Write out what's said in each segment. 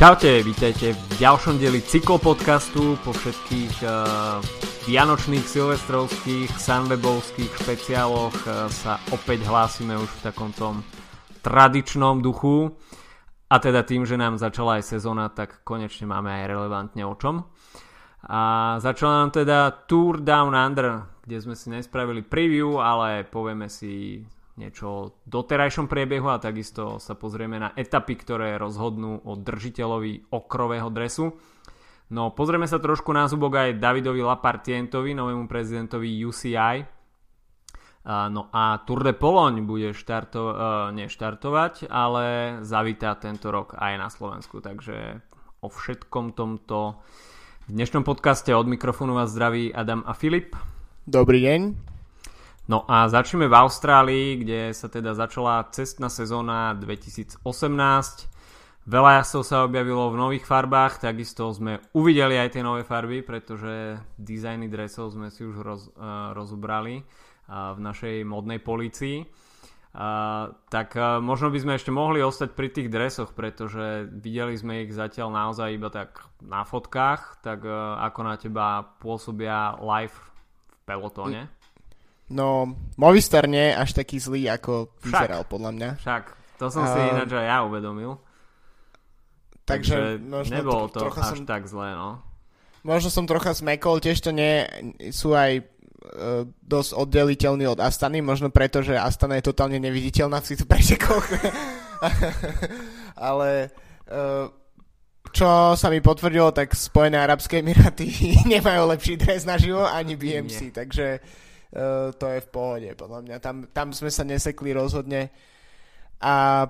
Čaute, vítajte v ďalšom dieli cyklopodcastu po všetkých uh, vianočných, silvestrovských, sunwebovských špeciáloch uh, sa opäť hlásime už v takom tom tradičnom duchu a teda tým, že nám začala aj sezóna, tak konečne máme aj relevantne o čom. A začala nám teda Tour Down Under, kde sme si nespravili preview, ale povieme si niečo o doterajšom priebehu a takisto sa pozrieme na etapy, ktoré rozhodnú o držiteľovi okrového dresu. No pozrieme sa trošku na zubok aj Davidovi Lapartientovi, novému prezidentovi UCI. No a Tour de Pologne bude štarto, uh, neštartovať, ale zavítá tento rok aj na Slovensku, takže o všetkom tomto v dnešnom podcaste od mikrofónu vás zdraví Adam a Filip. Dobrý deň. No a začneme v Austrálii, kde sa teda začala cestná sezóna 2018. Veľa jazdcov sa objavilo v nových farbách, takisto sme uvideli aj tie nové farby, pretože dizajny dresov sme si už roz, uh, rozobrali uh, v našej modnej policii. Uh, tak uh, možno by sme ešte mohli ostať pri tých dresoch, pretože videli sme ich zatiaľ naozaj iba tak na fotkách, tak uh, ako na teba pôsobia live v pelotóne? No, Movistar nie až taký zlý, ako však, vyzeral, podľa mňa. Však, to som si uh, ináč aj ja uvedomil. Takže, takže nebolo to až som, tak zlé, no. Možno som trocha smekol, tiež to nie sú aj uh, dosť oddeliteľní od Astany, možno preto, že Astana je totálne neviditeľná v týchto pretekoch. Ale uh, čo sa mi potvrdilo, tak Spojené Arabské Emiráty nemajú lepší dres na živo ani BMC, nie. takže to je v pohode, podľa mňa. Tam, tam sme sa nesekli rozhodne. A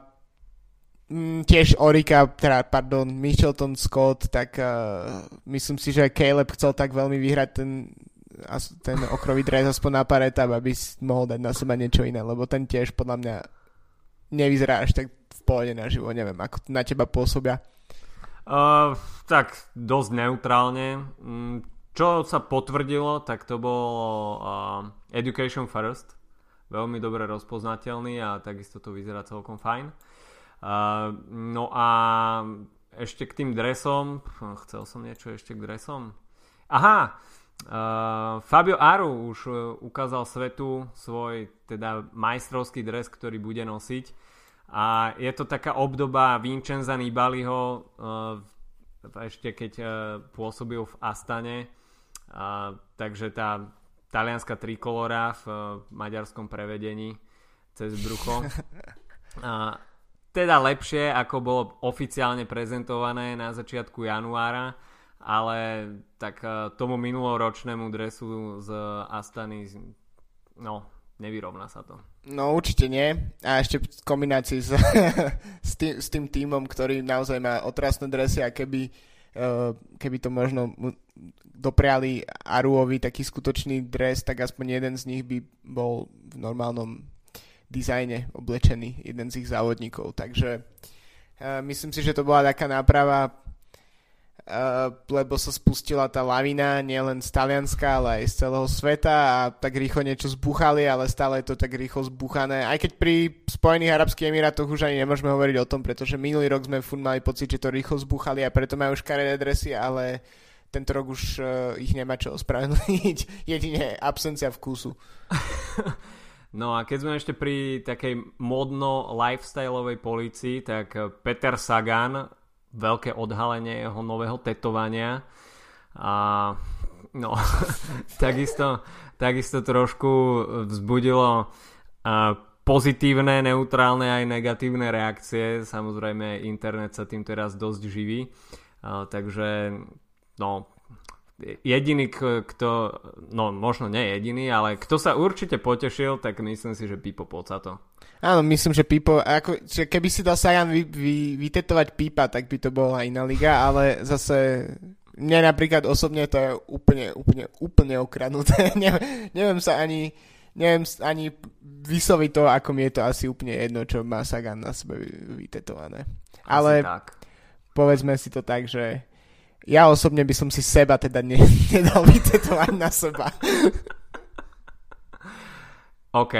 mm, tiež Orika, teda, pardon, Michelton Scott, tak uh, myslím si, že Caleb chcel tak veľmi vyhrať ten ten okrový dres aspoň na pár etap, aby si mohol dať na seba niečo iné, lebo ten tiež podľa mňa nevyzerá až tak v pohode na živo, neviem, ako na teba pôsobia. Uh, tak dosť neutrálne. Mm, čo sa potvrdilo, tak to bolo uh, Education First. Veľmi dobre rozpoznateľný a takisto to vyzerá celkom fajn. Uh, no a ešte k tým dresom. Chcel som niečo ešte k dresom. Aha, uh, Fabio Aru už ukázal svetu svoj teda majstrovský dres, ktorý bude nosiť. A je to taká obdoba Vincenza Nibaliho uh, ešte keď uh, pôsobil v Astane a, takže tá talianská trikolora v uh, maďarskom prevedení cez brucho. A, teda lepšie, ako bolo oficiálne prezentované na začiatku januára, ale tak uh, tomu minuloročnému dresu z Astany no, nevyrovná sa to. No určite nie. A ešte v kombinácii s, s, tým, s tým týmom, ktorý naozaj má otrasné dresy a keby, keby to možno dopriali Aruovi taký skutočný dres, tak aspoň jeden z nich by bol v normálnom dizajne oblečený, jeden z ich závodníkov. Takže uh, myslím si, že to bola taká náprava, uh, lebo sa spustila tá lavina nielen z Talianska, ale aj z celého sveta a tak rýchlo niečo zbuchali, ale stále je to tak rýchlo zbuchané. Aj keď pri Spojených Arabských Emirátoch už ani nemôžeme hovoriť o tom, pretože minulý rok sme furt mali pocit, že to rýchlo zbuchali a preto majú škaredé dresy, ale tento rok už uh, ich nemá čo ospravedlniť, jedine absencia vkusu. No a keď sme ešte pri takej modno-lifestyleovej policii, tak Peter Sagan, veľké odhalenie jeho nového tetovania a no, takisto, takisto trošku vzbudilo pozitívne, neutrálne aj negatívne reakcie. Samozrejme, internet sa tým teraz dosť živí. Uh, takže no, jediný, kto, no možno nie jediný, ale kto sa určite potešil, tak myslím si, že Pipo to. Áno, myslím, že Pipo, ako, že keby si dal Sagan vy, vy, vytetovať Pipa, tak by to bola iná liga, ale zase mne napríklad osobne to je úplne, úplne, úplne okradnuté. neviem, neviem sa ani, neviem ani vysloviť to, ako mi je to asi úplne jedno, čo má Sagan na sebe vytetované. Asi ale tak. povedzme si to tak, že ja osobne by som si seba teda ne, nedal vytetovať na seba. OK.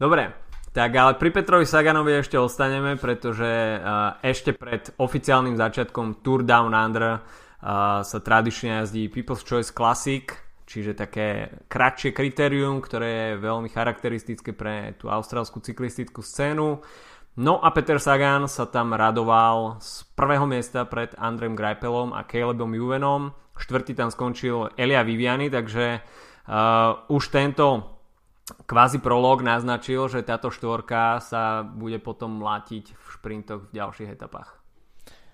Dobre, Tak ale pri Petrovi Saganovi ešte ostaneme, pretože uh, ešte pred oficiálnym začiatkom Tour Down Under uh, sa tradične jazdí People's Choice Classic, čiže také kratšie kritérium, ktoré je veľmi charakteristické pre tú austrálskú cyklistickú scénu. No a Peter Sagan sa tam radoval z prvého miesta pred Andrem Greipelom a Calebom Juvenom. Štvrtý tam skončil Elia Viviani, takže uh, už tento kvázi prolog naznačil, že táto štvorka sa bude potom mlátiť v šprintoch v ďalších etapách.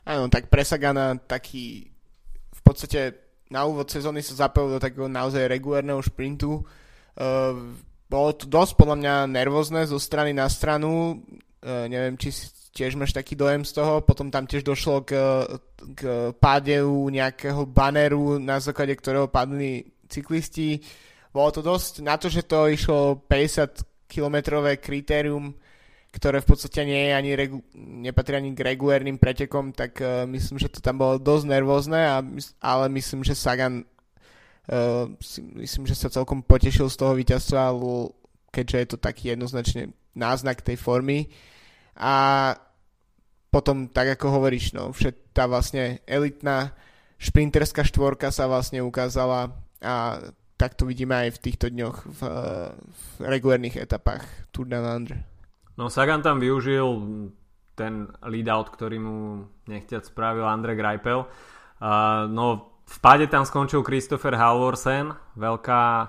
Áno, tak pre Sagana taký v podstate na úvod sezóny sa zapojil do takého naozaj regulárneho šprintu. Uh, bolo to dosť podľa mňa nervózne zo strany na stranu. Uh, neviem, či tiež máš taký dojem z toho. Potom tam tiež došlo k, k pádeu nejakého baneru, na základe ktorého padli cyklisti. Bolo to dosť na to, že to išlo 50 kilometrové kritérium, ktoré v podstate nie je ani regu- nepatrí ani k regulérnym pretekom, tak uh, myslím, že to tam bolo dosť nervózne, a, ale myslím, že Sagan uh, si, myslím, že sa celkom potešil z toho víťazstva, keďže je to taký jednoznačne náznak tej formy. A potom, tak ako hovoríš, no, všet, tá vlastne elitná šprinterská štvorka sa vlastne ukázala a tak to vidíme aj v týchto dňoch v, v regulárnych etapách Tour Down Under. No Sagan tam využil ten lead-out, ktorý mu nechťať spravil Andre Greipel. Uh, no v páde tam skončil Christopher Halvorsen, veľká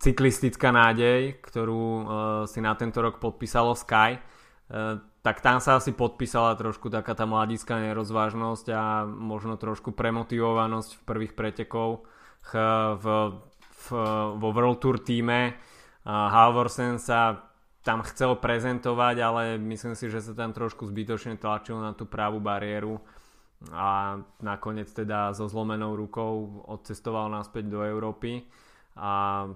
cyklistická nádej, ktorú uh, si na tento rok podpísalo Sky. Uh, tak tam sa asi podpísala trošku taká tá mladická nerozvážnosť a možno trošku premotivovanosť v prvých pretekov v v, vo World Tour týme. Halvorsen sa tam chcel prezentovať, ale myslím si, že sa tam trošku zbytočne tlačil na tú pravú bariéru. A nakoniec teda so zlomenou rukou odcestoval naspäť do Európy. A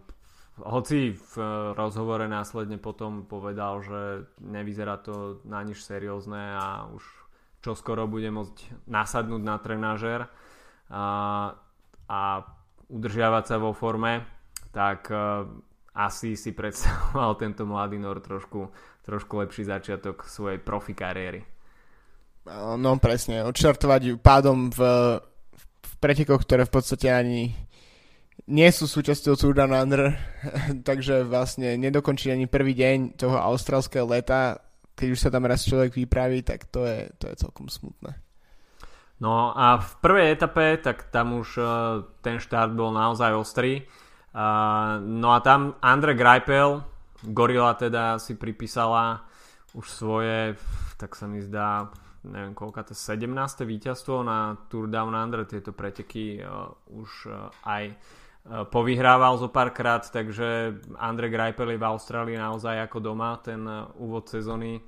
hoci v rozhovore následne potom povedal, že nevyzerá to na nič seriózne a už čo skoro bude môcť nasadnúť na trenážer. A, a udržiavať sa vo forme, tak uh, asi si predstavoval tento mladý Nor trošku, trošku lepší začiatok svojej profi kariéry. No presne, odštartovať pádom v, v pretekoch, ktoré v podstate ani nie sú súčasťou Tour Down Under, takže vlastne nedokončiť ani prvý deň toho austrálskeho leta, keď už sa tam raz človek vypraví, tak to je, to je celkom smutné. No a v prvej etape, tak tam už uh, ten štart bol naozaj ostrý. Uh, no a tam Andre Greipel, Gorila teda si pripísala už svoje, tak sa mi zdá, neviem koľko to 17. víťazstvo na Tour Down Under, tieto preteky uh, už aj povyhrával zo párkrát, takže Andre Greipel je v Austrálii naozaj ako doma, ten úvod sezóny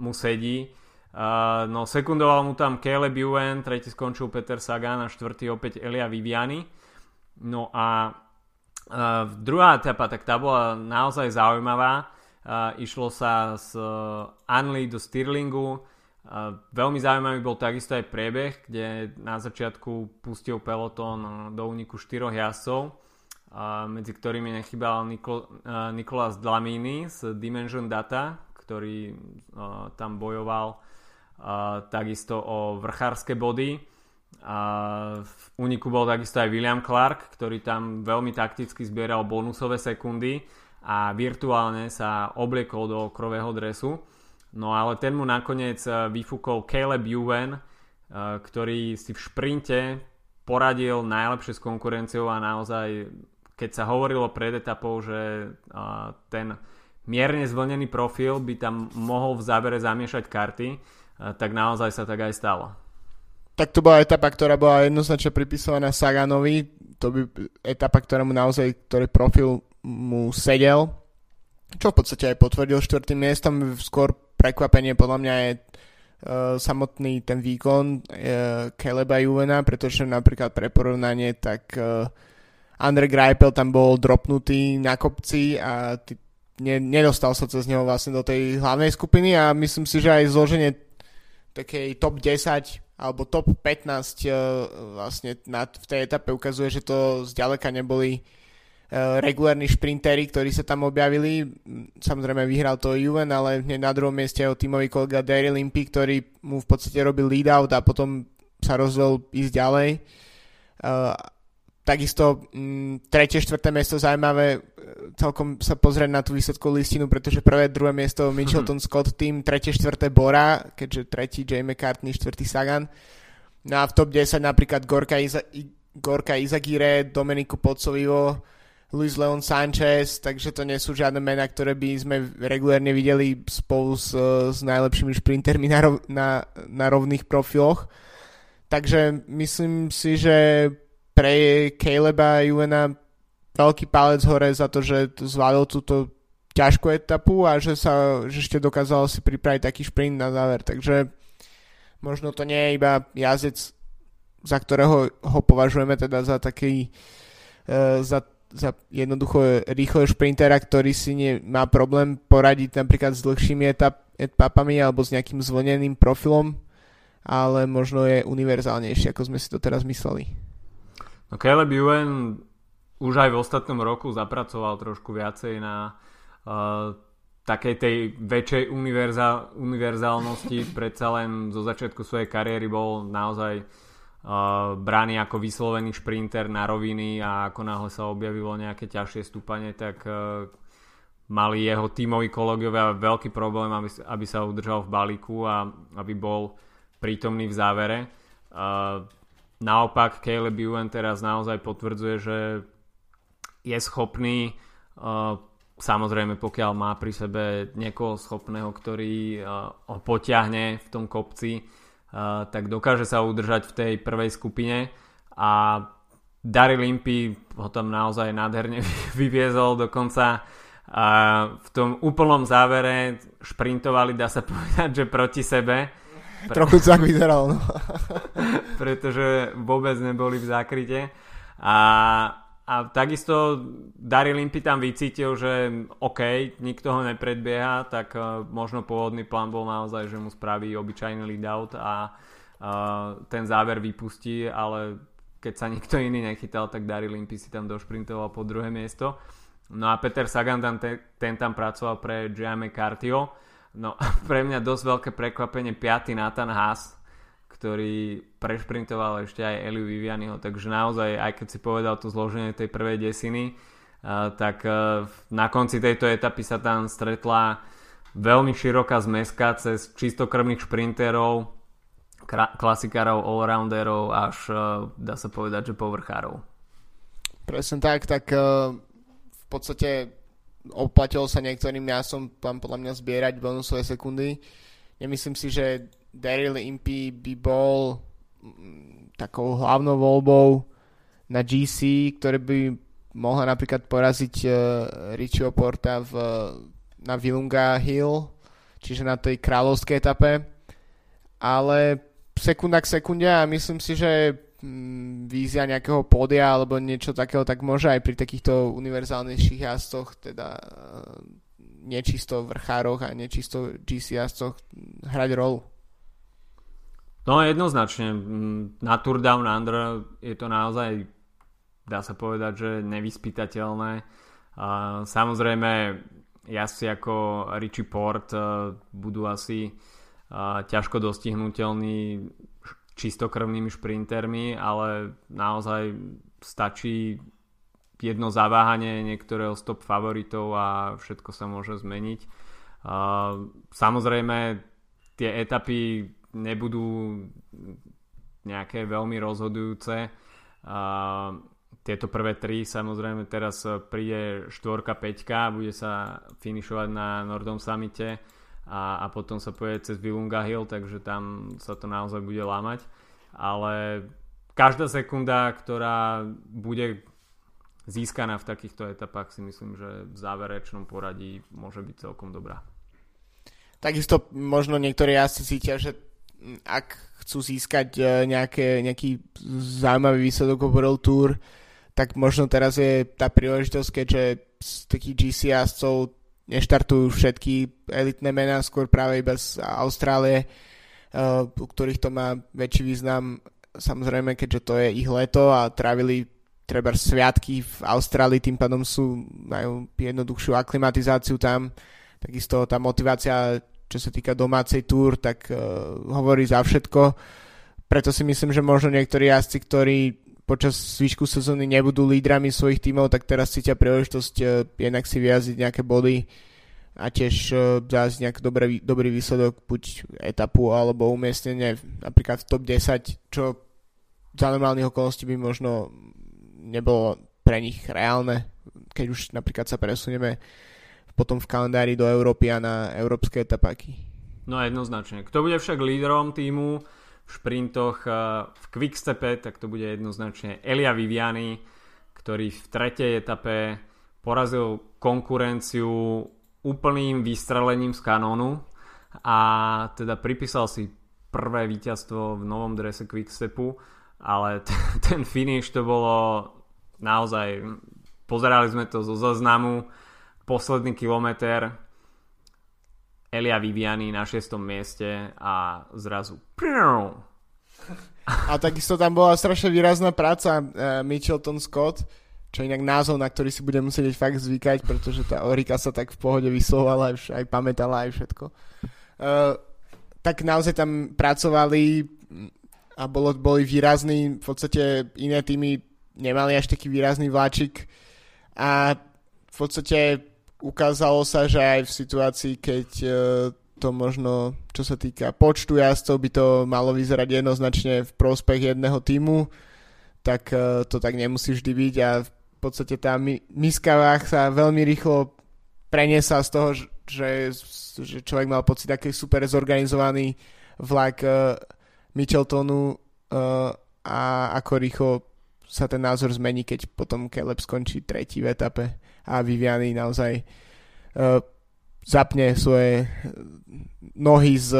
mu sedí. Uh, no sekundoval mu tam Caleb Ewan, tretí skončil Peter Sagan a štvrtý opäť Elia Viviani. No a uh, druhá etapa, tak tá bola naozaj zaujímavá. Uh, išlo sa z uh, Anley do Stirlingu. Uh, veľmi zaujímavý bol takisto aj priebeh, kde na začiatku pustil peloton do úniku štyroch jazdcov, uh, medzi ktorými nechybal Nikol, uh, Nikolas Dlamini z Dimension Data, ktorý uh, tam bojoval takisto o vrchárske body. A v úniku bol takisto aj William Clark, ktorý tam veľmi takticky zbieral bonusové sekundy a virtuálne sa obliekol do krového dresu. No ale ten mu nakoniec e, vyfúkol Caleb Ewan, e, ktorý si v šprinte poradil najlepšie s konkurenciou a naozaj, keď sa hovorilo pred etapou, že e, ten mierne zvlnený profil by tam mohol v závere zamiešať karty, tak naozaj sa tak aj stalo. Tak to bola etapa, ktorá bola jednoznačne pripísovaná Saganovi. To by etapa, ktorá mu naozaj, ktorý profil mu sedel. Čo v podstate aj potvrdil štvrtým miestom. Skôr prekvapenie podľa mňa je uh, samotný ten výkon uh, Caleba Juvena, pretože napríklad pre porovnanie, tak uh, Andre Greipel tam bol dropnutý na kopci a ty, ne, nedostal sa cez neho vlastne do tej hlavnej skupiny a myslím si, že aj zloženie takej top 10 alebo top 15 uh, e, vlastne na, v tej etape ukazuje, že to zďaleka neboli regulárni šprintery, ktorí sa tam objavili. Samozrejme vyhral to Juven, ale hneď na druhom mieste jeho tímový kolega Daryl Limpy, ktorý mu v podstate robil lead out a potom sa rozhodol ísť ďalej. Takisto m, tretie, štvrté miesto zaujímavé celkom sa pozrieť na tú výsledkovú listinu, pretože prvé, druhé miesto Mitchelton Scott tým, tretie, štvrté Bora, keďže tretí J. McCartney, štvrtý Sagan. No a v top 10 napríklad Gorka, Iza, Gorka Izagire, Domeniku Podsovivo, Luis Leon Sanchez, takže to nie sú žiadne mená, ktoré by sme regulárne videli spolu s, s najlepšími šprintermi na, rov, na, na rovných profiloch. Takže myslím si, že pre Caleba a Juvena veľký palec hore za to, že zvládol túto ťažkú etapu a že sa že ešte dokázal si pripraviť taký šprint na záver. Takže možno to nie je iba jazdec, za ktorého ho považujeme teda za taký uh, za za jednoducho rýchleho šprintera, ktorý si nie, má problém poradiť napríklad s dlhšími etap, etapami alebo s nejakým zvlneným profilom, ale možno je univerzálnejší, ako sme si to teraz mysleli. No Caleb Ewan už aj v ostatnom roku zapracoval trošku viacej na uh, takej tej väčšej univerzál, univerzálnosti. Predsa len zo začiatku svojej kariéry bol naozaj uh, braný ako vyslovený šprinter na roviny a ako náhle sa objavilo nejaké ťažšie stúpanie, tak uh, mali jeho tímoví kolegovia veľký problém, aby, aby sa udržal v balíku a aby bol prítomný v závere. Uh, naopak Caleb Ewan teraz naozaj potvrdzuje, že je schopný uh, samozrejme pokiaľ má pri sebe niekoho schopného, ktorý uh, ho potiahne v tom kopci tak dokáže sa udržať v tej prvej skupine a Daryl Limpy ho tam naozaj nádherne vyviezol dokonca v tom úplnom závere šprintovali, dá sa povedať, že proti sebe. Trochu tak vyzeral, no. pretože vôbec neboli v zákryte. A a takisto Daryl Limpy tam vycítil, že OK, nikto ho nepredbieha, tak uh, možno pôvodný plán bol naozaj, že mu spraví obyčajný lead out a uh, ten záver vypustí, ale keď sa nikto iný nechytal, tak Daryl Limpy si tam došprintoval po druhé miesto. No a Peter Sagan ten, ten tam pracoval pre Gianni Cartio. No pre mňa dosť veľké prekvapenie 5. Nathan Haas, ktorý prešprintoval ešte aj Eliu Vivianiho, takže naozaj, aj keď si povedal to zloženie tej prvej desiny, tak e, na konci tejto etapy sa tam stretla veľmi široká zmeska cez čistokrvných šprinterov, klasikárov, allrounderov až e, dá sa povedať, že povrchárov. Presne tak, tak v podstate oplatilo sa niektorým jasom tam podľa mňa zbierať bonusové sekundy. Nemyslím si, že Daryl Impey by bol mm, takou hlavnou voľbou na GC, ktoré by mohla napríklad poraziť uh, Richieho Porta v, na Vilunga Hill, čiže na tej kráľovskej etape. Ale sekunda k sekunde a myslím si, že vízia nejakého pódia alebo niečo takého, tak môže aj pri takýchto univerzálnejších jazdcoch, teda uh, nečisto vrchároch a nečisto GC jazdcoch hrať rolu. No jednoznačne, na Tour Down Under je to naozaj, dá sa povedať, že nevyspytateľné. Samozrejme, jazdci ako Richie Port e, budú asi e, ťažko dostihnutelní čistokrvnými šprintermi, ale naozaj stačí jedno zaváhanie niektorého stop favoritov a všetko sa môže zmeniť. Samozrejme, tie etapy nebudú nejaké veľmi rozhodujúce. Tieto prvé tri, samozrejme teraz príde štvorka, peťka, bude sa finišovať na Nordom Summite a, a potom sa pôjde cez Vilunga Hill, takže tam sa to naozaj bude lámať. Ale každá sekunda, ktorá bude získaná v takýchto etapách si myslím, že v záverečnom poradí môže byť celkom dobrá. Takisto možno niektorí asi cítia, že ak chcú získať e, nejaké, nejaký zaujímavý výsledok o World Tour, tak možno teraz je tá príležitosť, keďže z takých GC jazdcov neštartujú všetky elitné mená, skôr práve iba z Austrálie, e, u ktorých to má väčší význam, samozrejme, keďže to je ich leto a trávili treba sviatky v Austrálii, tým pádom sú, majú jednoduchšiu aklimatizáciu tam, takisto tá motivácia, čo sa týka domácej túr, tak uh, hovorí za všetko. Preto si myslím, že možno niektorí jazdci, ktorí počas zvyšku sezóny nebudú lídrami svojich tímov, tak teraz cítia príležitosť uh, jednak si vyjazdiť nejaké body a tiež uh, zájsť nejaký dobrý, dobrý výsledok, buď etapu alebo umiestnenie napríklad v top 10, čo za normálnych okolností by možno nebolo pre nich reálne, keď už napríklad sa presunieme potom v kalendári do Európy a na európske etapáky. No jednoznačne. Kto bude však lídrom týmu v šprintoch v Quickstepe, tak to bude jednoznačne Elia Viviani, ktorý v tretej etape porazil konkurenciu úplným vystrelením z kanónu a teda pripísal si prvé víťazstvo v novom drese Quickstepu ale t- ten finish to bolo naozaj, pozerali sme to zo zaznamu, posledný kilometr, Elia Viviani na 6. mieste a zrazu a takisto tam bola strašne výrazná práca uh, Mitchelton Scott, čo inak názov, na ktorý si budem musieť fakt zvykať, pretože tá Orika sa tak v pohode vyslovala, aj, aj pamätala, aj všetko. Uh, tak naozaj tam pracovali a bolo, boli výrazní, v podstate iné týmy nemali až taký výrazný vláčik a v podstate ukázalo sa, že aj v situácii, keď e, to možno, čo sa týka počtu jazdcov, by to malo vyzerať jednoznačne v prospech jedného týmu, tak e, to tak nemusí vždy byť. A v podstate tá miska sa veľmi rýchlo preniesla z toho, že, že človek mal pocit, aký super zorganizovaný vlak uh, a ako rýchlo sa ten názor zmení, keď potom Caleb skončí tretí v etape a Viviany naozaj uh, zapne svoje nohy z,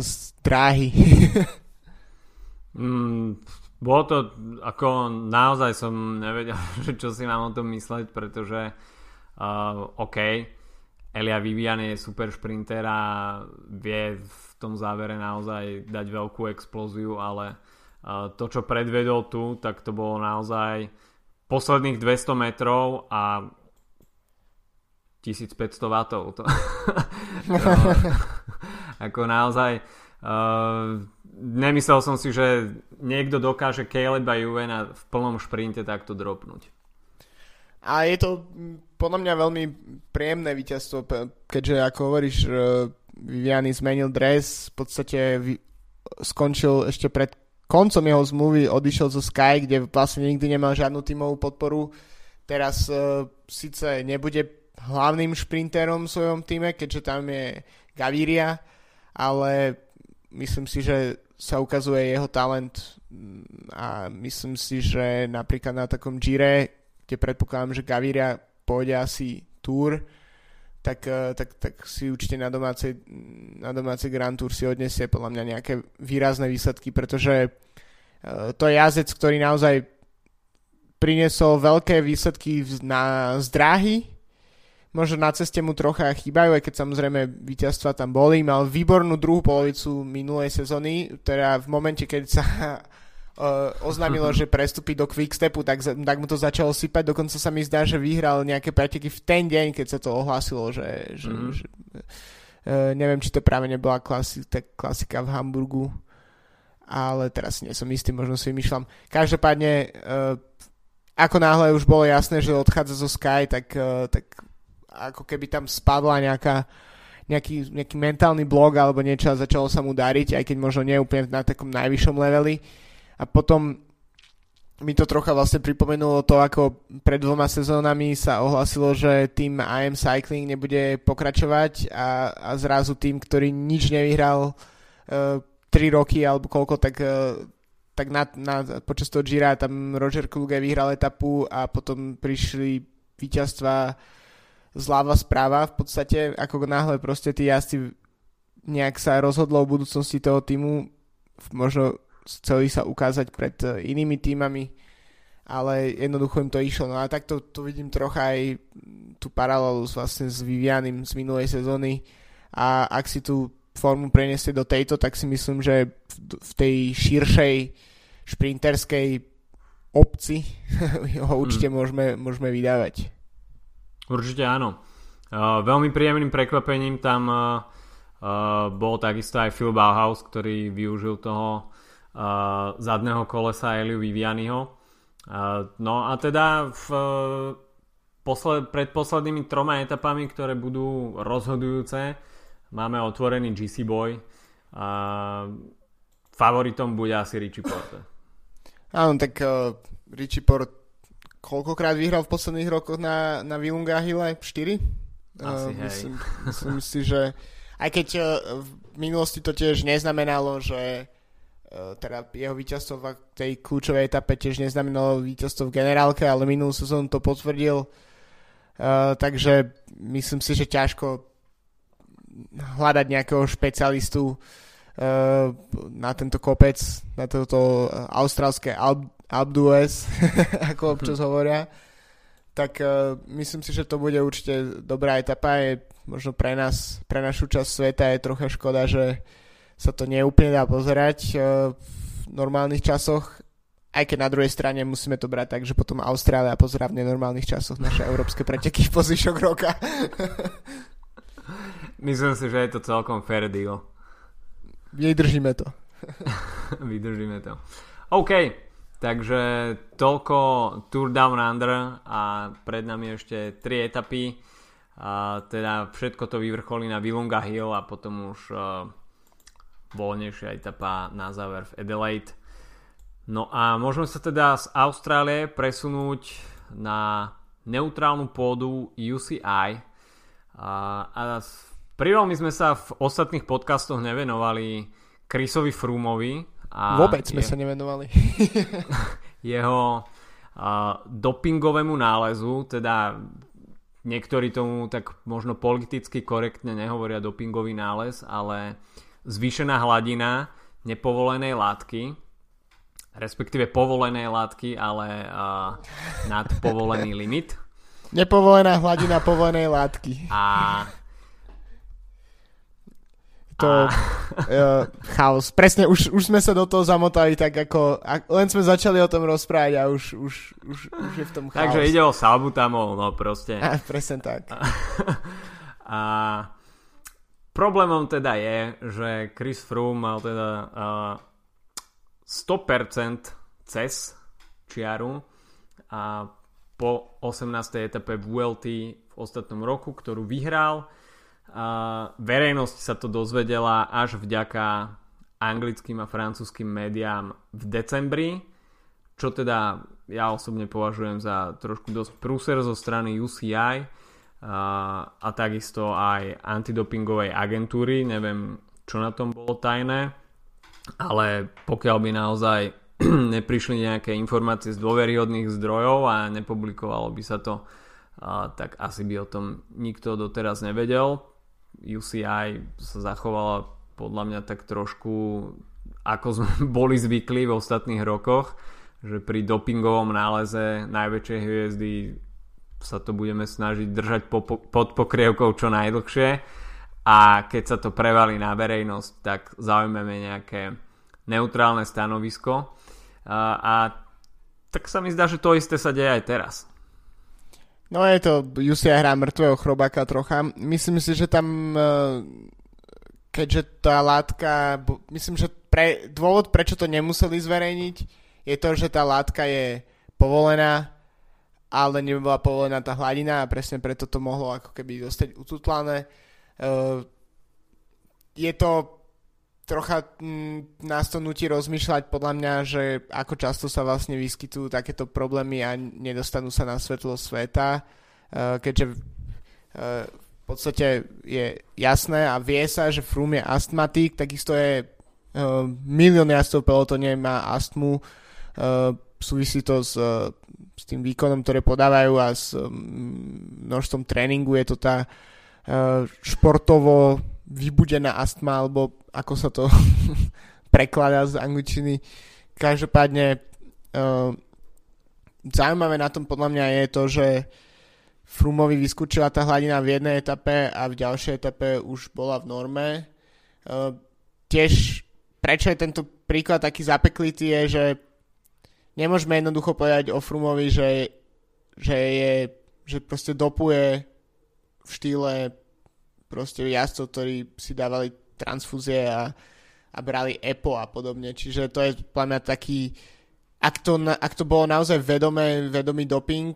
z dráhy. mm, bolo to, ako naozaj som nevedel, že čo si mám o tom mysleť, pretože uh, OK, Elia Vivian je super šprinter a vie v tom závere naozaj dať veľkú explóziu, ale to, čo predvedol tu, tak to bolo naozaj posledných 200 metrov a 1500 W. To, ako naozaj uh, nemyslel som si, že niekto dokáže Caleba Juvena v plnom šprinte takto dropnúť. A je to podľa mňa veľmi príjemné víťazstvo, keďže ako hovoríš, Viviany zmenil dres, v podstate skončil ešte pred koncom jeho zmluvy, odišiel zo Sky, kde vlastne nikdy nemal žiadnu tímovú podporu. Teraz uh, síce nebude hlavným šprinterom v svojom týme, keďže tam je Gaviria, ale myslím si, že sa ukazuje jeho talent a myslím si, že napríklad na takom Gire, kde predpokladám, že Gaviria pôjde asi Tour, tak, eh, tak, tak si určite na domácej, na domácej Grand Tour si odniesie podľa mňa nejaké výrazné výsledky, pretože eh, to je jazdec, ktorý naozaj priniesol veľké výsledky na zdráhy, možno na ceste mu trocha chýbajú, aj keď samozrejme víťazstva tam boli. Mal výbornú druhú polovicu minulej sezóny, teda v momente, keď sa oznámilo, že prestúpi do Quickstepu, tak, tak mu to začalo sypať. Dokonca sa mi zdá, že vyhral nejaké preteky v ten deň, keď sa to ohlásilo, že, že, mm-hmm. že uh, neviem, či to práve nebola klasi, tak klasika v Hamburgu, ale teraz nie som istý, možno si vymýšľam. Každopádne, uh, ako náhle už bolo jasné, že odchádza zo Sky, tak, uh, tak ako keby tam spadla nejaká nejaký, nejaký mentálny blog alebo niečo a začalo sa mu dariť, aj keď možno nie úplne na takom najvyššom leveli. A potom mi to trocha vlastne pripomenulo to, ako pred dvoma sezónami sa ohlasilo, že tým IM Cycling nebude pokračovať a, a zrazu tým, ktorý nič nevyhral uh, e, 3 roky alebo koľko, tak, uh, tak na, na, počas toho Gira tam Roger Kluge vyhral etapu a potom prišli víťazstva zláva správa v podstate, ako náhle proste tí jazdci nejak sa rozhodlo o budúcnosti toho týmu, možno chceli sa ukázať pred e, inými týmami, ale jednoducho im to išlo. No a takto tu vidím trocha aj tú paralelu vlastne s Vivianim z minulej sezóny a ak si tú formu preniesie do tejto, tak si myslím, že v tej širšej šprinterskej obci ho určite mm. môžeme, môžeme vydávať. Určite áno. Uh, veľmi príjemným prekvapením tam uh, uh, bol takisto aj Phil Bauhaus, ktorý využil toho uh, zadného kolesa Eliu Vivianiho. Uh, no a teda v uh, posled, pred poslednými troma etapami, ktoré budú rozhodujúce, máme otvorený GC Boy. Uh, favoritom bude asi Richie Porte. Áno, tak uh, Richie Port koľkokrát vyhral v posledných rokoch na, na Vilunga Hille? 4? Asi, uh, myslím, myslím si, že aj keď uh, v minulosti to tiež neznamenalo, že uh, teda jeho víťazstvo v tej kľúčovej etape tiež neznamenalo víťazstvo v generálke, ale minulú sezónu to potvrdil. Uh, takže myslím si, že ťažko hľadať nejakého špecialistu uh, na tento kopec, na toto austrálske Alp, Alp ako občas hovoria tak uh, myslím si, že to bude určite dobrá etapa. Je možno pre nás, pre našu časť sveta je trocha škoda, že sa to neúplne dá pozerať uh, v normálnych časoch, aj keď na druhej strane musíme to brať tak, že potom Austrália pozerá v nenormálnych časoch naše európske preteky po zvyšok roka. Myslím si, že je to celkom fair deal. Vydržíme to. Vydržíme to. OK, Takže toľko Tour Down Under a pred nami ešte 3 etapy. A teda všetko to vyvrcholí na Vilunga Hill a potom už uh, voľnejšia etapa na záver v Adelaide. No a môžeme sa teda z Austrálie presunúť na neutrálnu pôdu UCI. A, a pri sme sa v ostatných podcastoch nevenovali Chrisovi Frumovi, a Vôbec sme je, sa nevenovali. jeho uh, dopingovému nálezu, teda niektorí tomu tak možno politicky korektne nehovoria dopingový nález, ale zvýšená hladina nepovolenej látky, respektíve povolenej látky, ale uh, nad povolený limit. Nepovolená hladina povolenej látky. A to uh, chaos. Presne, už, už sme sa do toho zamotali tak ako, len sme začali o tom rozprávať a už, už, už, už je v tom chaos. Takže ide o salbutamol, no proste. A, presne tak. A, a problémom teda je, že Chris Froome mal teda uh, 100% cez čiaru a po 18. etape v VLT v ostatnom roku, ktorú vyhral verejnosť sa to dozvedela až vďaka anglickým a francúzským médiám v decembri, čo teda ja osobne považujem za trošku dosť prúser zo strany UCI a, a takisto aj antidopingovej agentúry. Neviem, čo na tom bolo tajné, ale pokiaľ by naozaj neprišli nejaké informácie z dôveryhodných zdrojov a nepublikovalo by sa to, a, tak asi by o tom nikto doteraz nevedel. UCI sa zachovala podľa mňa tak trošku ako sme boli zvykli v ostatných rokoch, že pri dopingovom náleze najväčšej hviezdy sa to budeme snažiť držať po, po, pod pokrievkou čo najdlhšie a keď sa to prevalí na verejnosť, tak zaujmeme nejaké neutrálne stanovisko a, a tak sa mi zdá, že to isté sa deje aj teraz. No je to, UCI hrá mŕtvého chrobáka trocha. Myslím si, že tam, e, keďže tá látka, myslím, že pre, dôvod, prečo to nemuseli zverejniť, je to, že tá látka je povolená, ale nebola povolená tá hladina a presne preto to mohlo ako keby dostať ututlané. E, je to trocha mm, nás to nutí rozmýšľať podľa mňa, že ako často sa vlastne vyskytujú takéto problémy a nedostanú sa na svetlo sveta, uh, keďže uh, v podstate je jasné a vie sa, že Froome je astmatik, takisto je uh, milión jazdcov pelotone má astmu, súvisí to s, s tým výkonom, ktoré podávajú a s um, množstvom tréningu, je to tá športovo vybudená astma, alebo ako sa to prekladá z angličtiny. Každopádne uh, zaujímavé na tom podľa mňa je to, že Frumovi vyskúčila tá hladina v jednej etape a v ďalšej etape už bola v norme. Uh, tiež prečo je tento príklad taký zapeklitý je, že nemôžeme jednoducho povedať o Frumovi, že, že je, že proste dopuje v štýle proste jazdcov, ktorí si dávali transfúzie a, a brali EPO a podobne. Čiže to je podľa mňa taký, ak to, ak to bolo naozaj vedomé, vedomý doping,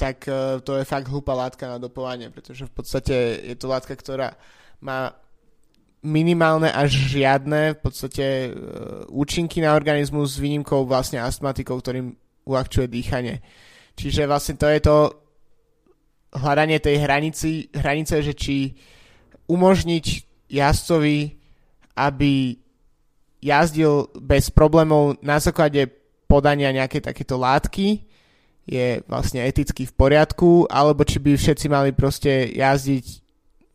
tak uh, to je fakt hlúpa látka na dopovanie, pretože v podstate je to látka, ktorá má minimálne až žiadne v podstate uh, účinky na organizmus s výnimkou vlastne astmatikov, ktorým uľahčuje dýchanie. Čiže vlastne to je to hľadanie tej hranici, hranice, že či umožniť jazdcovi, aby jazdil bez problémov na základe podania nejakej takéto látky, je vlastne eticky v poriadku, alebo či by všetci mali proste jazdiť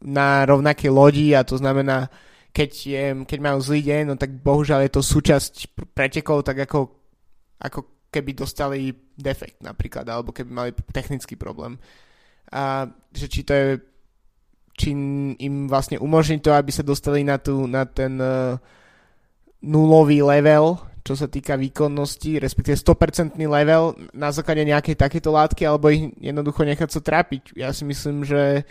na rovnaké lodi a to znamená, keď, je, keď majú zlý deň, no tak bohužiaľ je to súčasť pretekov, tak ako, ako keby dostali defekt napríklad, alebo keby mali technický problém. A že či to je či im vlastne umožní to, aby sa dostali na, tú, na ten uh, nulový level čo sa týka výkonnosti, respektíve 100% level na základe nejakej takéto látky, alebo ich jednoducho nechať sa trápiť. Ja si myslím, že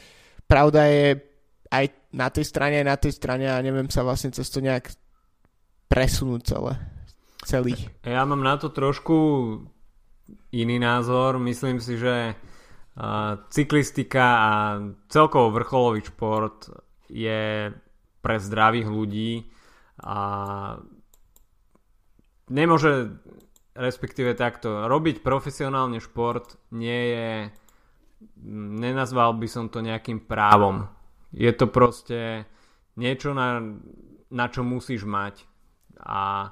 pravda je aj na tej strane, aj na tej strane a neviem sa vlastne cez to nejak presunúť celé. Celý. Ja mám na to trošku iný názor. Myslím si, že cyklistika a celkovo vrcholový šport je pre zdravých ľudí a nemôže, respektíve takto, robiť profesionálne šport nie je, nenazval by som to nejakým právom. Je to proste niečo, na, na čo musíš mať. A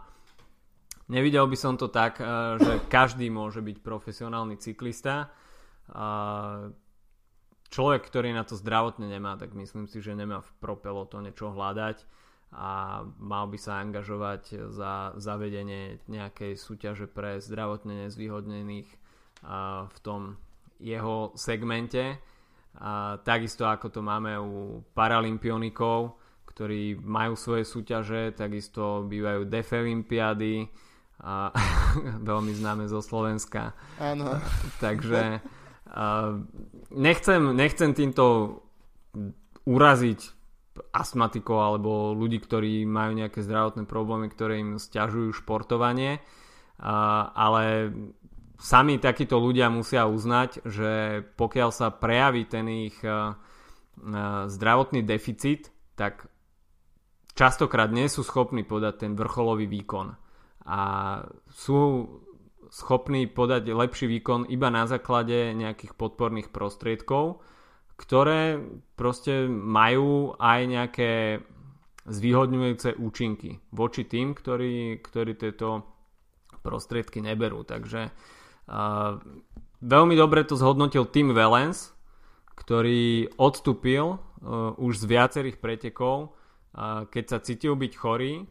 nevidel by som to tak, eh, že každý môže byť profesionálny cyklista. Človek, ktorý na to zdravotne nemá, tak myslím si, že nemá v propelo to niečo hľadať a mal by sa angažovať za zavedenie nejakej súťaže pre zdravotne nezvýhodnených v tom jeho segmente. A takisto ako to máme u paralympionikov, ktorí majú svoje súťaže, takisto bývajú defelimpiady, a veľmi známe zo Slovenska. Áno. Takže nechcem, nechcem týmto uraziť astmatikov alebo ľudí, ktorí majú nejaké zdravotné problémy, ktoré im stiažujú športovanie, ale sami takíto ľudia musia uznať, že pokiaľ sa prejaví ten ich zdravotný deficit, tak častokrát nie sú schopní podať ten vrcholový výkon. A sú schopní podať lepší výkon iba na základe nejakých podporných prostriedkov, ktoré proste majú aj nejaké zvýhodňujúce účinky voči tým, ktorí, ktorí tieto prostriedky neberú. Takže uh, veľmi dobre to zhodnotil Tim Valens, ktorý odstúpil uh, už z viacerých pretekov, uh, keď sa cítil byť chorý,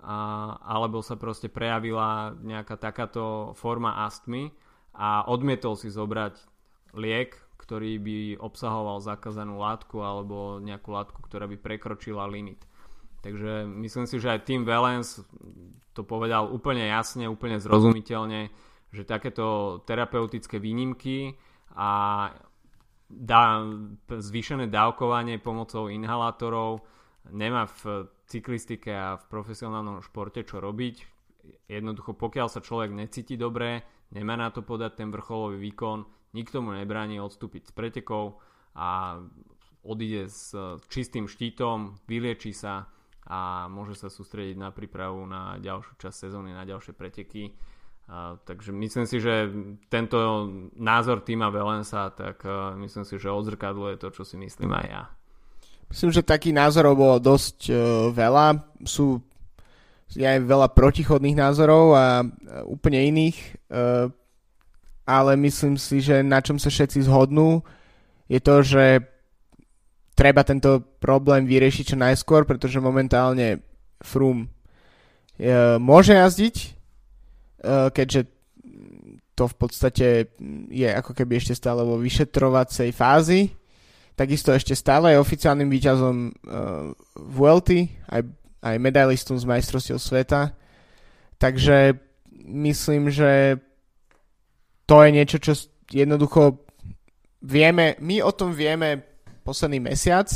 uh, alebo sa proste prejavila nejaká takáto forma astmy a odmietol si zobrať liek, ktorý by obsahoval zakázanú látku alebo nejakú látku, ktorá by prekročila limit. Takže myslím si, že aj Tim Valens to povedal úplne jasne, úplne zrozumiteľne, že takéto terapeutické výnimky a dá, zvýšené dávkovanie pomocou inhalátorov nemá v cyklistike a v profesionálnom športe čo robiť. Jednoducho, pokiaľ sa človek necíti dobre, nemá na to podať ten vrcholový výkon, nikto mu nebráni odstúpiť z pretekov a odíde s čistým štítom, vylieči sa a môže sa sústrediť na prípravu na ďalšiu časť sezóny, na ďalšie preteky. Uh, takže myslím si, že tento názor týma Velensa, tak uh, myslím si, že odzrkadluje to, čo si myslím aj ja. Myslím, že takých názorov bolo dosť uh, veľa. Sú aj veľa protichodných názorov a uh, úplne iných. Uh, ale myslím si, že na čom sa všetci zhodnú, je to, že treba tento problém vyriešiť čo najskôr, pretože momentálne e, môže jazdiť, e, keďže to v podstate je ako keby ešte stále vo vyšetrovacej fázi. Takisto ešte stále je oficiálnym výťazom e, VLT, aj, aj medailistom z majstrovstiev sveta. Takže myslím, že to je niečo, čo jednoducho vieme, my o tom vieme posledný mesiac,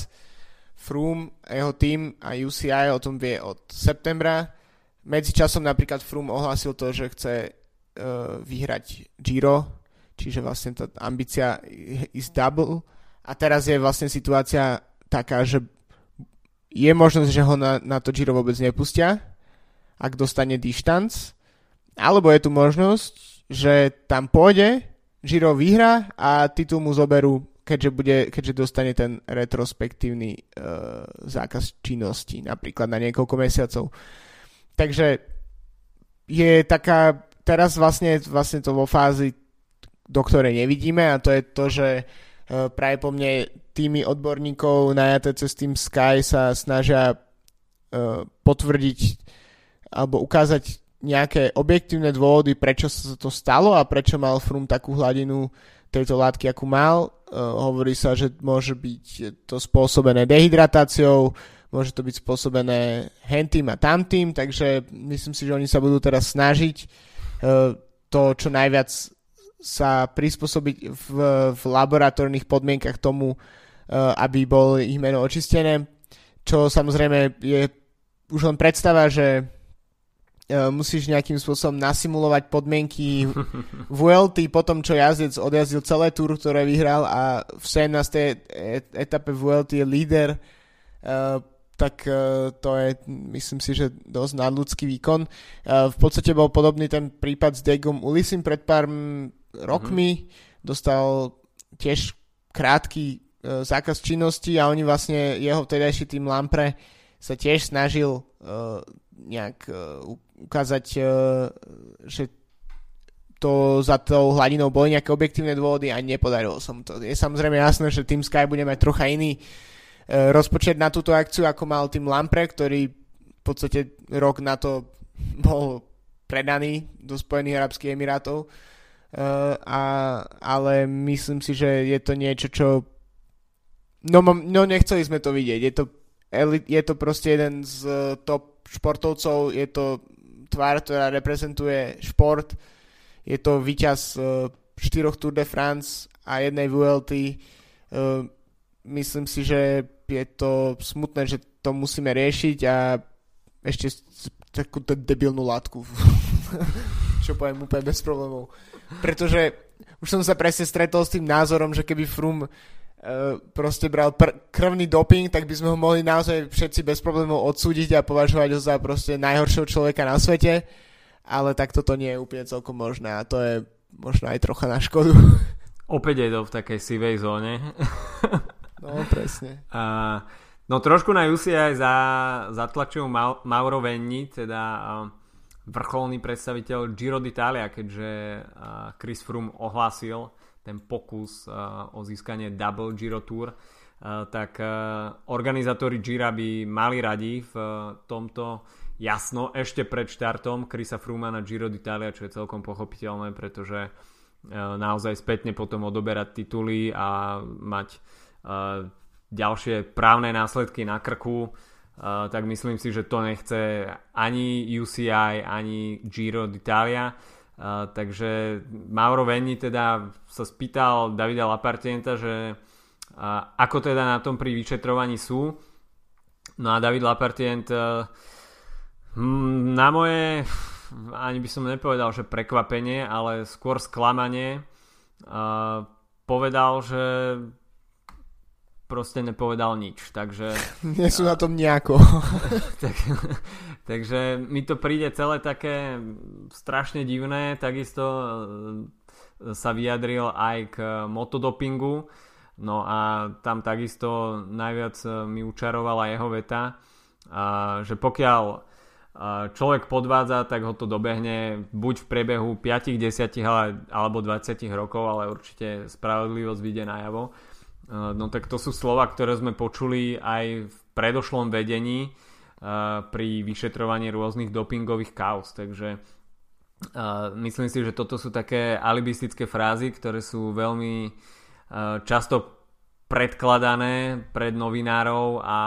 Froome, jeho tým a UCI o tom vie od septembra. Medzičasom napríklad Froome ohlásil to, že chce uh, vyhrať Giro, čiže vlastne tá ambícia is double a teraz je vlastne situácia taká, že je možnosť, že ho na, na to Giro vôbec nepustia, ak dostane dištanc, alebo je tu možnosť, že tam pôjde, Giro vyhra a titul mu zoberú keďže, bude, keďže dostane ten retrospektívny uh, zákaz činnosti, napríklad na niekoľko mesiacov. Takže je taká, teraz vlastne, vlastne to vo fázi, do ktorej nevidíme a to je to, že práve po mne tými odborníkov na cez Team Sky sa snažia uh, potvrdiť alebo ukázať nejaké objektívne dôvody, prečo sa to stalo a prečo mal Frum takú hladinu tejto látky, akú mal. Uh, hovorí sa, že môže byť to spôsobené dehydratáciou, môže to byť spôsobené hentým a tamtým, takže myslím si, že oni sa budú teraz snažiť to čo najviac sa prispôsobiť v, v laboratórnych podmienkach tomu, uh, aby bol ich meno očistené, čo samozrejme je už len predstava, že E, musíš nejakým spôsobom nasimulovať podmienky VLT po tom, čo jazdec odjazdil celé túr, ktoré vyhral a v 17. etape VLT je líder, uh, tak to je, myslím si, že dosť nadľudský výkon. V podstate bol podobný ten prípad s Degom Ulisim pred pár rokmi. Mm-hmm. Dostal tiež krátky uh, zákaz činnosti a oni vlastne, jeho vtedajší tým Lampre sa tiež snažil uh, nejak uh, ukázať, uh, že to za tou hladinou boli nejaké objektívne dôvody a nepodarilo som to. Je samozrejme jasné, že Team Sky bude mať trocha iný uh, rozpočet na túto akciu, ako mal Team Lampre, ktorý v podstate rok na to bol predaný do Spojených Arabských Emirátov. A, ale myslím si, že je to niečo, čo no, no nechceli sme to vidieť. Je to, je to proste jeden z top športovcov, je to tvár, ktorá reprezentuje šport. Je to víťaz uh, štyroch Tour de France a jednej VLT. Myslím si, že je to smutné, že to musíme riešiť a ešte takú debilnú látku. Čo poviem úplne bez problémov. Pretože už som sa presne stretol s tým názorom, že keby Frum uh, proste bral pr- krvný doping, tak by sme ho mohli naozaj všetci bez problémov odsúdiť a považovať ho za proste najhoršieho človeka na svete, ale tak toto nie je úplne celkom možné a to je možno aj trocha na škodu. Opäť je to v takej sivej zóne. no, presne. A, no trošku na UCI za, zatlačujú Mauro Venni, teda vrcholný predstaviteľ Giro d'Italia, keďže Chris Froome ohlásil ten pokus o získanie Double Giro Tour, tak organizátori Gira by mali radi v tomto jasno ešte pred štartom Krisa Froome na Giro d'Italia, čo je celkom pochopiteľné, pretože naozaj spätne potom odoberať tituly a mať ďalšie právne následky na krku, tak myslím si, že to nechce ani UCI, ani Giro d'Italia Uh, takže Mauro Venni teda sa spýtal Davida Lapartienta, že uh, ako teda na tom pri vyšetrovaní sú. No a David Lapartient uh, na moje ani by som nepovedal, že prekvapenie, ale skôr sklamanie uh, povedal, že proste nepovedal nič, takže... Nie sú na tom nejako. tak, takže mi to príde celé také strašne divné, takisto e, sa vyjadril aj k motodopingu, no a tam takisto najviac e, mi učarovala jeho veta, a, že pokiaľ e, človek podvádza, tak ho to dobehne buď v priebehu 5, 10 alebo 20 rokov, ale určite spravodlivosť vyjde najavo. No tak to sú slova, ktoré sme počuli aj v predošlom vedení pri vyšetrovaní rôznych dopingových kauz. Takže myslím si, že toto sú také alibistické frázy, ktoré sú veľmi často predkladané pred novinárov a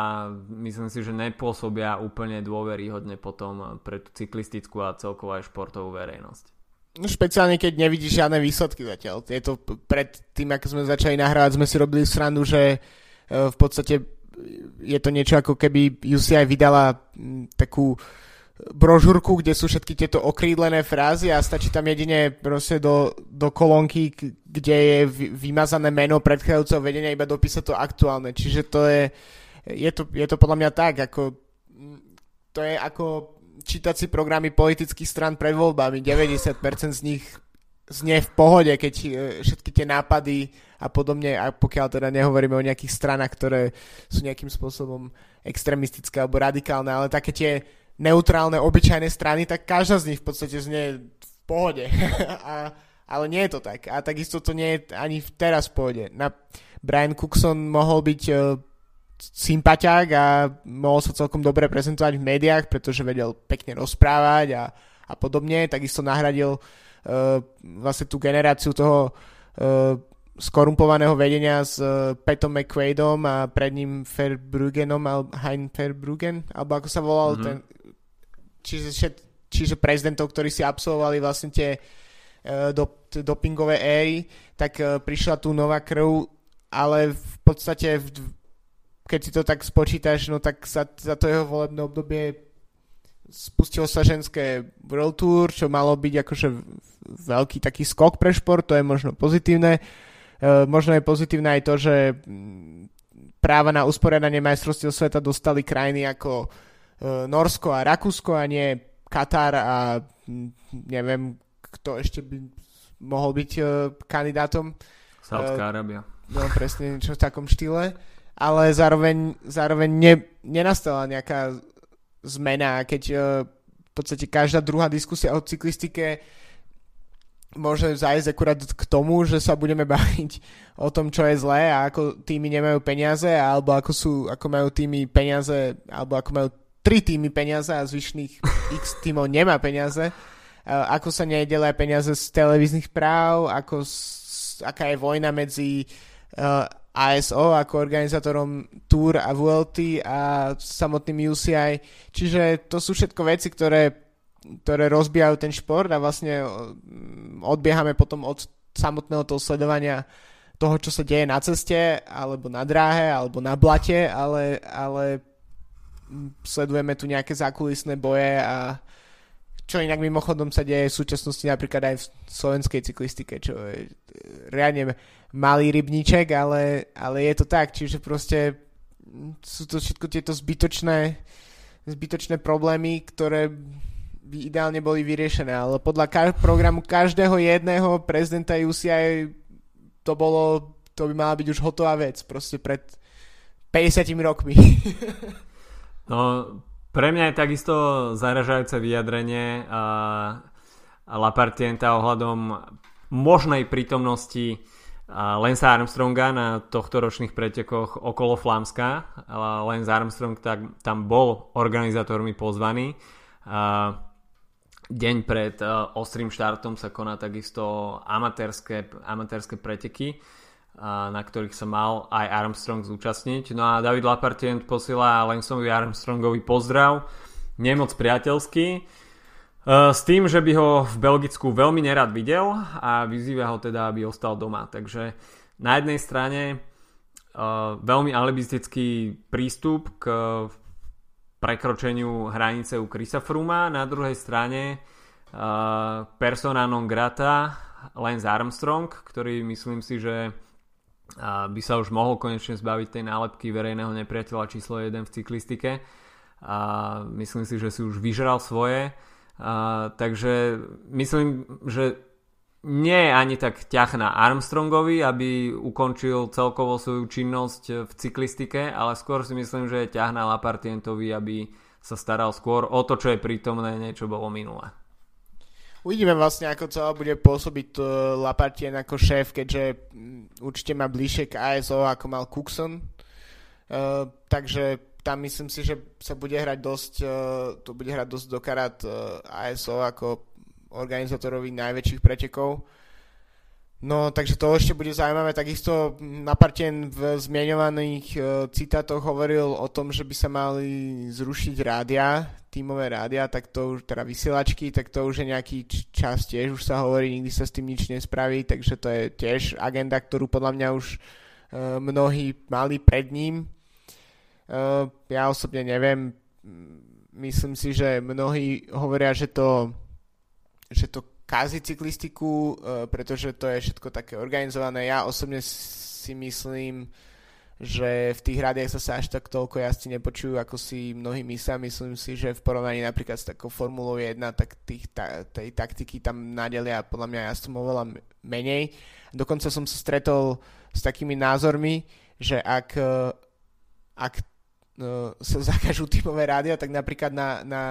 myslím si, že nepôsobia úplne dôveryhodne potom pre tú cyklistickú a celkovú aj športovú verejnosť. No špeciálne, keď nevidíš žiadne výsledky zatiaľ. Je to pred tým, ako sme začali nahrávať, sme si robili srandu, že v podstate je to niečo ako keby UCI vydala takú brožúrku, kde sú všetky tieto okrídlené frázy a stačí tam jedine proste do, do kolónky, kde je vymazané meno predchádzajúceho vedenia, iba dopísať to aktuálne. Čiže to je, je to, je to podľa mňa tak, ako to je ako čítať si programy politických stran pred voľbami. 90% z nich znie v pohode, keď e, všetky tie nápady a podobne, a pokiaľ teda nehovoríme o nejakých stranách, ktoré sú nejakým spôsobom extremistické alebo radikálne, ale také tie neutrálne, obyčajné strany, tak každá z nich v podstate znie v pohode. a, ale nie je to tak. A takisto to nie je ani teraz v pohode. Na Brian Cookson mohol byť sympatiák a mohol sa celkom dobre prezentovať v médiách, pretože vedel pekne rozprávať a, a podobne. Takisto nahradil uh, vlastne tú generáciu toho uh, skorumpovaného vedenia s uh, Petom McQuaidom a pred ním Fairbruggenom, al- Hein Fairbruggen, alebo ako sa volal mm-hmm. ten čiže, čiže prezidentov, ktorí si absolvovali vlastne tie uh, do, dopingové éry, tak uh, prišla tu nová krv, ale v podstate v, keď si to tak spočítaš, no tak za, za to jeho volebné obdobie spustilo sa ženské World Tour, čo malo byť akože veľký taký skok pre šport, to je možno pozitívne. Uh, možno je pozitívne aj to, že práva na usporiadanie majstrovstiev sveta dostali krajiny ako E, Norsko a Rakúsko a nie Katar a neviem, kto ešte by mohol byť uh, kandidátom. Saudská Arábia. No presne niečo v takom štýle. Ale zároveň, zároveň ne, nenastala nejaká zmena, keď uh, v podstate každá druhá diskusia o cyklistike môže zájsť akurát k tomu, že sa budeme baviť o tom, čo je zlé a ako týmy nemajú peniaze, alebo ako, sú, ako majú týmy peniaze, alebo ako majú tri týmy peniaze a zvyšných x týmov nemá peniaze. Ako sa nedelá peniaze z televíznych práv, ako, aká je vojna medzi uh, ASO ako organizátorom Tour a VLT a samotným UCI. Čiže to sú všetko veci, ktoré, ktoré rozbijajú ten šport a vlastne odbiehame potom od samotného toho sledovania toho, čo sa deje na ceste, alebo na dráhe, alebo na blate, ale, ale sledujeme tu nejaké zákulisné boje a čo inak mimochodom sa deje v súčasnosti napríklad aj v slovenskej cyklistike, čo je riadne malý rybníček, ale, ale je to tak, čiže proste sú to všetko tieto zbytočné, zbytočné problémy, ktoré by ideálne boli vyriešené, ale podľa ka- programu každého jedného prezidenta UCI to bolo, to by mala byť už hotová vec, proste pred 50 rokmi. No, pre mňa je takisto zaražajúce vyjadrenie a Lapartienta ohľadom možnej prítomnosti Lensa Armstronga na tohto ročných pretekoch okolo Flámska. Lance Armstrong tak, tam bol organizátormi pozvaný. Deň pred ostrým štartom sa koná takisto amatérske, amatérske preteky na ktorých sa mal aj Armstrong zúčastniť. No a David Lapartient posiela Lensovi Armstrongovi pozdrav, nemoc priateľský, e, s tým, že by ho v Belgicku veľmi nerad videl a vyzýva ho teda, aby ostal doma. Takže na jednej strane e, veľmi alibistický prístup k prekročeniu hranice u Chrisa Fruma, na druhej strane e, persona non grata Lance Armstrong, ktorý myslím si, že by sa už mohol konečne zbaviť tej nálepky verejného nepriateľa číslo 1 v cyklistike. A myslím si, že si už vyžral svoje a, takže myslím, že nie je ani tak ťah na Armstrongovi, aby ukončil celkovo svoju činnosť v cyklistike, ale skôr si myslím, že je ťah na Lapartientovi, aby sa staral skôr o to, čo je prítomné, niečo bolo minulé. Uvidíme vlastne, ako celá bude pôsobiť uh, Lapartien ako šéf, keďže um, určite má bližšie k ASO ako mal Cookson. Uh, takže tam myslím si, že sa bude hrať dosť, uh, to bude hrať dosť uh, ASO ako organizátorovi najväčších pretekov. No, takže to ešte bude zaujímavé. Takisto Napartien v zmienovaných uh, citátoch hovoril o tom, že by sa mali zrušiť rádia, tímové rádia, tak to už, teda vysielačky, tak to už je nejaký čas tiež, už sa hovorí, nikdy sa s tým nič nespraví, takže to je tiež agenda, ktorú podľa mňa už mnohí mali pred ním. Uh, ja osobne neviem, myslím si, že mnohí hovoria, že to, že to kází cyklistiku, e, pretože to je všetko také organizované. Ja osobne si myslím, že v tých rádiach sa, sa až tak toľko jazdci nepočujú, ako si mnohí myslia. Myslím si, že v porovnaní napríklad s takou Formulou 1, tak tých, ta, tej taktiky tam nadelia podľa mňa jazdcom oveľa menej. Dokonca som sa stretol s takými názormi, že ak, e, ak sa zakážu typové rádia, tak napríklad na, na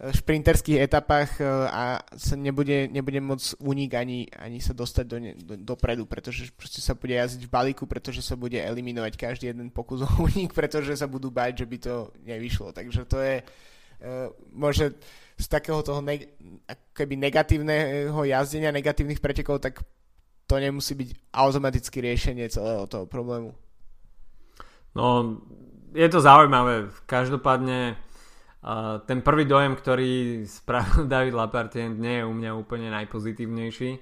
šprinterských etapách e, a sa nebude, nebude môcť unik ani, ani sa dostať do, do, dopredu, pretože proste sa bude jazdiť v balíku, pretože sa bude eliminovať každý jeden pokus o unik, pretože sa budú báť, že by to nevyšlo. Takže to je uh, môže z takého toho neg- keby negatívneho jazdenia, negatívnych pretekov, tak to nemusí byť automaticky riešenie celého toho problému. No, je to zaujímavé. Každopádne Uh, ten prvý dojem, ktorý spravil David Lapartient, nie je u mňa úplne najpozitívnejší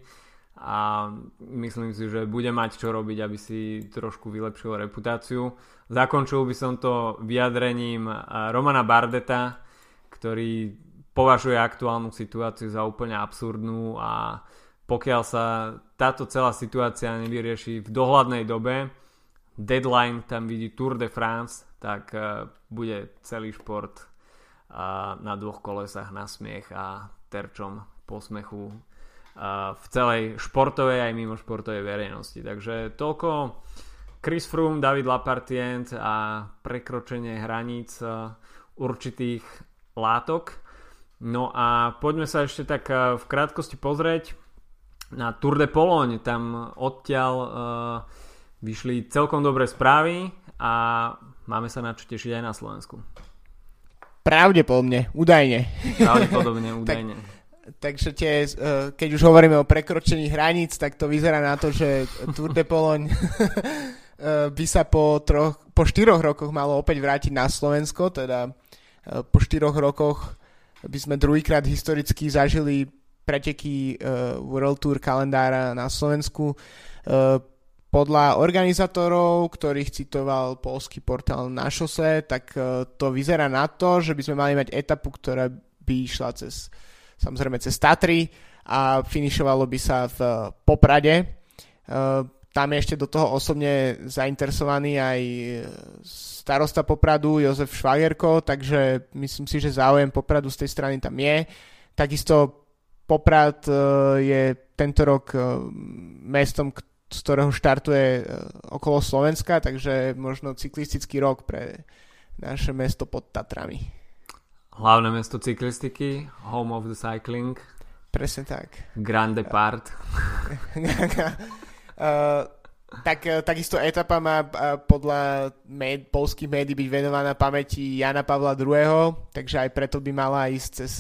a myslím si, že bude mať čo robiť, aby si trošku vylepšil reputáciu. Zakončil by som to vyjadrením Romana Bardeta, ktorý považuje aktuálnu situáciu za úplne absurdnú a pokiaľ sa táto celá situácia nevyrieši v dohľadnej dobe, deadline tam vidí Tour de France, tak bude celý šport na dvoch kolesách na smiech a terčom posmechu v celej športovej aj mimo športovej verejnosti. Takže toľko Chris Froome, David Lapartient a prekročenie hraníc určitých látok. No a poďme sa ešte tak v krátkosti pozrieť na Tour de Pologne. Tam odtiaľ uh, vyšli celkom dobré správy a máme sa na čo tešiť aj na Slovensku. Pravdepodobne, údajne. Pravdepodobne, údajne. tak, takže tie, eh, keď už hovoríme o prekročení hraníc, tak to vyzerá na to, že Tour de Pologne eh, by sa po, troch, po štyroch rokoch malo opäť vrátiť na Slovensko, teda eh, po štyroch rokoch by sme druhýkrát historicky zažili preteky World Tour kalendára na Slovensku podľa organizátorov, ktorých citoval polský portál na šose, tak e, to vyzerá na to, že by sme mali mať etapu, ktorá by išla cez, samozrejme cez Tatry a finišovalo by sa v Poprade. E, tam je ešte do toho osobne zainteresovaný aj starosta Popradu Jozef Švagerko, takže myslím si, že záujem Popradu z tej strany tam je. Takisto Poprad e, je tento rok mestom, z ktorého štartuje e, okolo Slovenska, takže možno cyklistický rok pre naše mesto pod Tatrami. Hlavné mesto cyklistiky, home of the cycling. Presne tak. Grande part. uh, tak, e, takisto etapa má podľa med, polských médií byť venovaná pamäti Jana Pavla II, takže aj preto by mala ísť cez,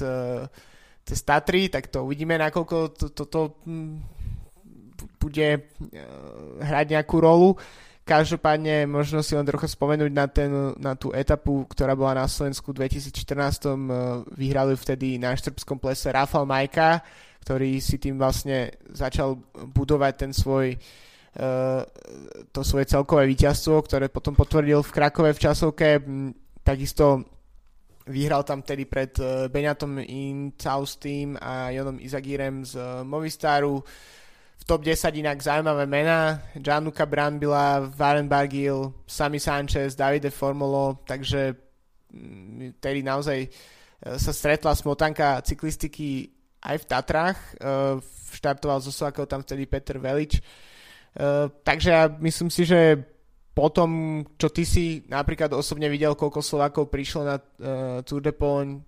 cez Tatry, tak to uvidíme, nakoľko toto to, to, bude uh, hrať nejakú rolu. Každopádne možno si len trochu spomenúť na, ten, na tú etapu, ktorá bola na Slovensku v 2014. Uh, vyhrali vtedy na Štrbskom plese Rafal Majka, ktorý si tým vlastne začal budovať ten svoj uh, to svoje celkové víťazstvo, ktoré potom potvrdil v Krakove v časovke. Takisto vyhral tam tedy pred Beňatom Incaustým a Jonom Izagírem z Movistaru top 10 inak zaujímavé mená. Gianluca Brambila, Varen Bargil, Sami Sanchez, Davide Formolo, takže mm, tedy naozaj e, sa stretla smotanka cyklistiky aj v Tatrách. E, štartoval zo Slovakou tam vtedy Peter Velič. E, takže ja myslím si, že potom, čo ty si napríklad osobne videl, koľko Slovákov prišlo na Tour de Pologne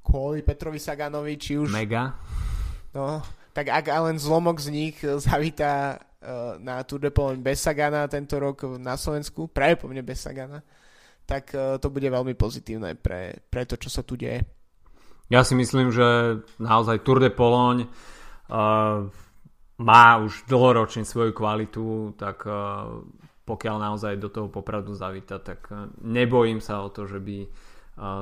kvôli Petrovi Saganovi, či už... Mega. No, tak ak len zlomok z nich eh, zavítá uh, na Tour de Pologne bez Sagana tento rok na Slovensku, práve po mne bez Sagana, tak uh, to bude veľmi pozitívne pre, pre to, čo sa tu deje. Ja si myslím, že naozaj Tour de Pologne uh, má už dlhoročne svoju kvalitu, tak uh, pokiaľ naozaj do toho popradu zavíta, tak nebojím sa o to, že by uh,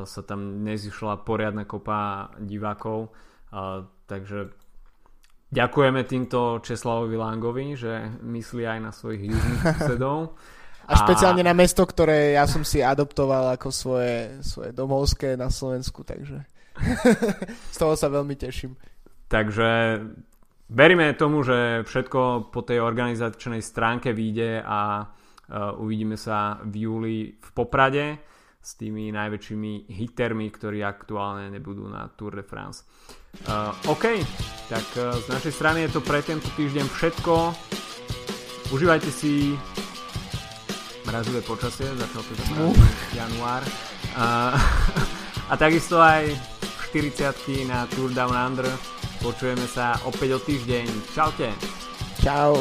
sa tam nezišla poriadna kopa divákov. Uh, takže ďakujeme týmto Česlavovi Langovi, že myslí aj na svojich južných susedov. A špeciálne na mesto, ktoré ja som si adoptoval ako svoje, svoje domovské na Slovensku, takže z toho sa veľmi teším. Takže veríme tomu, že všetko po tej organizačnej stránke vyjde a uh, uvidíme sa v júli v Poprade s tými najväčšími hitermi, ktorí aktuálne nebudú na Tour de France. Uh, OK, tak uh, z našej strany je to pre tento týždeň všetko. Užívajte si mrazivé počasie, začal to uh. január. A, a takisto aj 40 na Tour Down Under. Počujeme sa opäť o týždeň. Čaute. Čau.